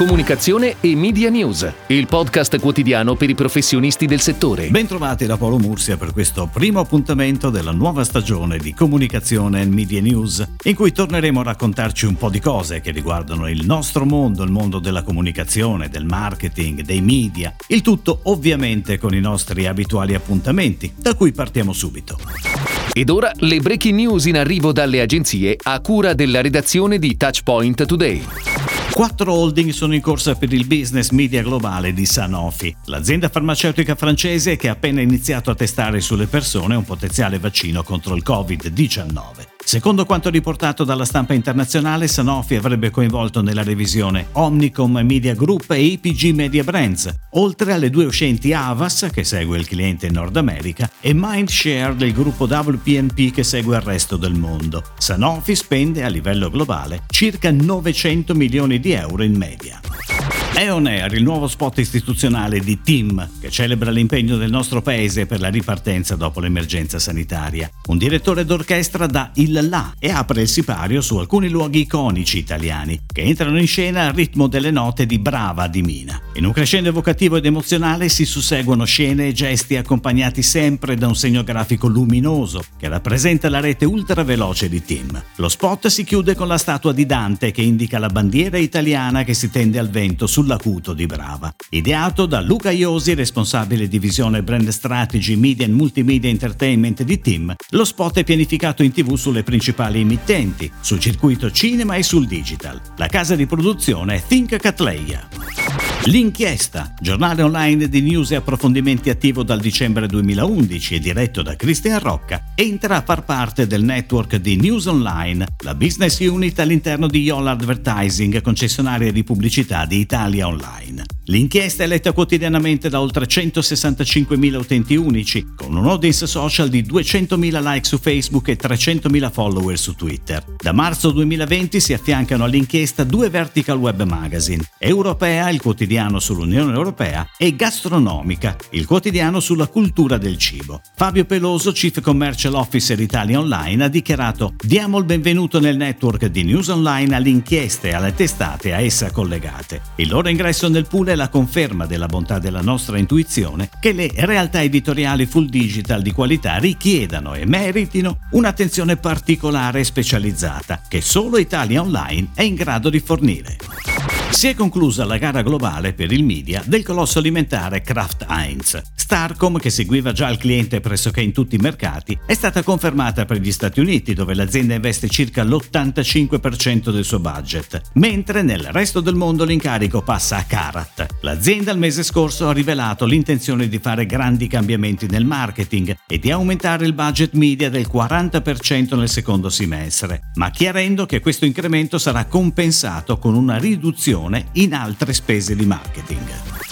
Comunicazione e Media News, il podcast quotidiano per i professionisti del settore. Bentrovati da Paolo Mursia per questo primo appuntamento della nuova stagione di Comunicazione e Media News, in cui torneremo a raccontarci un po' di cose che riguardano il nostro mondo, il mondo della comunicazione, del marketing, dei media, il tutto ovviamente con i nostri abituali appuntamenti, da cui partiamo subito. Ed ora le breaking news in arrivo dalle agenzie a cura della redazione di Touchpoint Today. Quattro holding sono in corsa per il business media globale di Sanofi, l'azienda farmaceutica francese che ha appena iniziato a testare sulle persone un potenziale vaccino contro il Covid-19. Secondo quanto riportato dalla stampa internazionale, Sanofi avrebbe coinvolto nella revisione Omnicom Media Group e IPG Media Brands, oltre alle due uscenti Avas, che segue il cliente in Nord America, e Mindshare del gruppo WPNP che segue il resto del mondo. Sanofi spende a livello globale circa 900 milioni di euro in media. È on air il nuovo spot istituzionale di Team, che celebra l'impegno del nostro paese per la ripartenza dopo l'emergenza sanitaria. Un direttore d'orchestra dà il là e apre il sipario su alcuni luoghi iconici italiani, che entrano in scena al ritmo delle note di Brava di Mina. In un crescendo evocativo ed emozionale si susseguono scene e gesti accompagnati sempre da un segno grafico luminoso, che rappresenta la rete ultraveloce di Team. Lo spot si chiude con la statua di Dante che indica la bandiera italiana che si tende al vento su sull'acuto di Brava. Ideato da Luca Iosi, responsabile divisione Brand Strategy, Media and Multimedia Entertainment di Team, lo spot è pianificato in tv sulle principali emittenti, sul circuito cinema e sul digital. La casa di produzione è Think Catleya. L'inchiesta, giornale online di news e approfondimenti attivo dal dicembre 2011 e diretto da Cristian Rocca, entra a far parte del network di News Online, la business unit all'interno di YOL Advertising, concessionaria di pubblicità di Italia Online. L'inchiesta è letta quotidianamente da oltre 165.000 utenti unici, con un audience social di 200.000 like su Facebook e 300.000 follower su Twitter. Da marzo 2020 si affiancano all'inchiesta due vertical web magazine, Europea, il quotidiano sull'Unione Europea, e Gastronomica, il quotidiano sulla cultura del cibo. Fabio Peloso, Chief Commercial Officer Italia Online, ha dichiarato «Diamo il benvenuto nel network di News Online alle inchieste e alle testate a essa collegate. Il loro ingresso nel pool è la conferma della bontà della nostra intuizione che le realtà editoriali full digital di qualità richiedano e meritino un'attenzione particolare e specializzata che solo Italia Online è in grado di fornire. Si è conclusa la gara globale per il media del colosso alimentare Kraft Heinz. Starcom, che seguiva già il cliente pressoché in tutti i mercati, è stata confermata per gli Stati Uniti, dove l'azienda investe circa l'85% del suo budget, mentre nel resto del mondo l'incarico passa a Karat. L'azienda il mese scorso ha rivelato l'intenzione di fare grandi cambiamenti nel marketing e di aumentare il budget media del 40% nel secondo semestre, ma chiarendo che questo incremento sarà compensato con una riduzione in altre spese di marketing.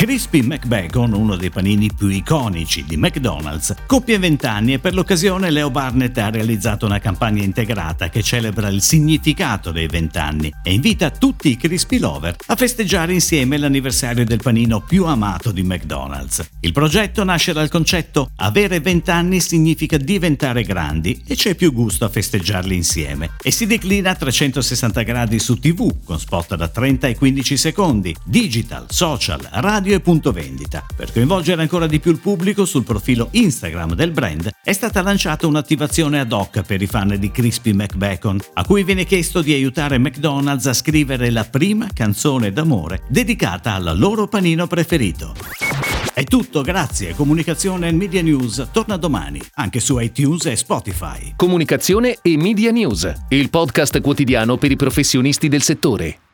Crispy McBacon, uno dei panini più iconici di McDonald's, compie 20 anni e per l'occasione Leo Barnett ha realizzato una campagna integrata che celebra il significato dei 20 anni e invita tutti i Crispy Lover a festeggiare insieme l'anniversario del panino più amato di McDonald's. Il progetto nasce dal concetto avere 20 anni significa diventare grandi e c'è più gusto a festeggiarli insieme e si declina a 360 gradi su TV con spot da 30 e 15 secondi, digital, social, radio radio e punto vendita. Per coinvolgere ancora di più il pubblico sul profilo Instagram del brand è stata lanciata un'attivazione ad hoc per i fan di Crispy McBacon, a cui viene chiesto di aiutare McDonald's a scrivere la prima canzone d'amore dedicata al loro panino preferito. È tutto, grazie. Comunicazione e Media News torna domani, anche su iTunes e Spotify. Comunicazione e Media News, il podcast quotidiano per i professionisti del settore.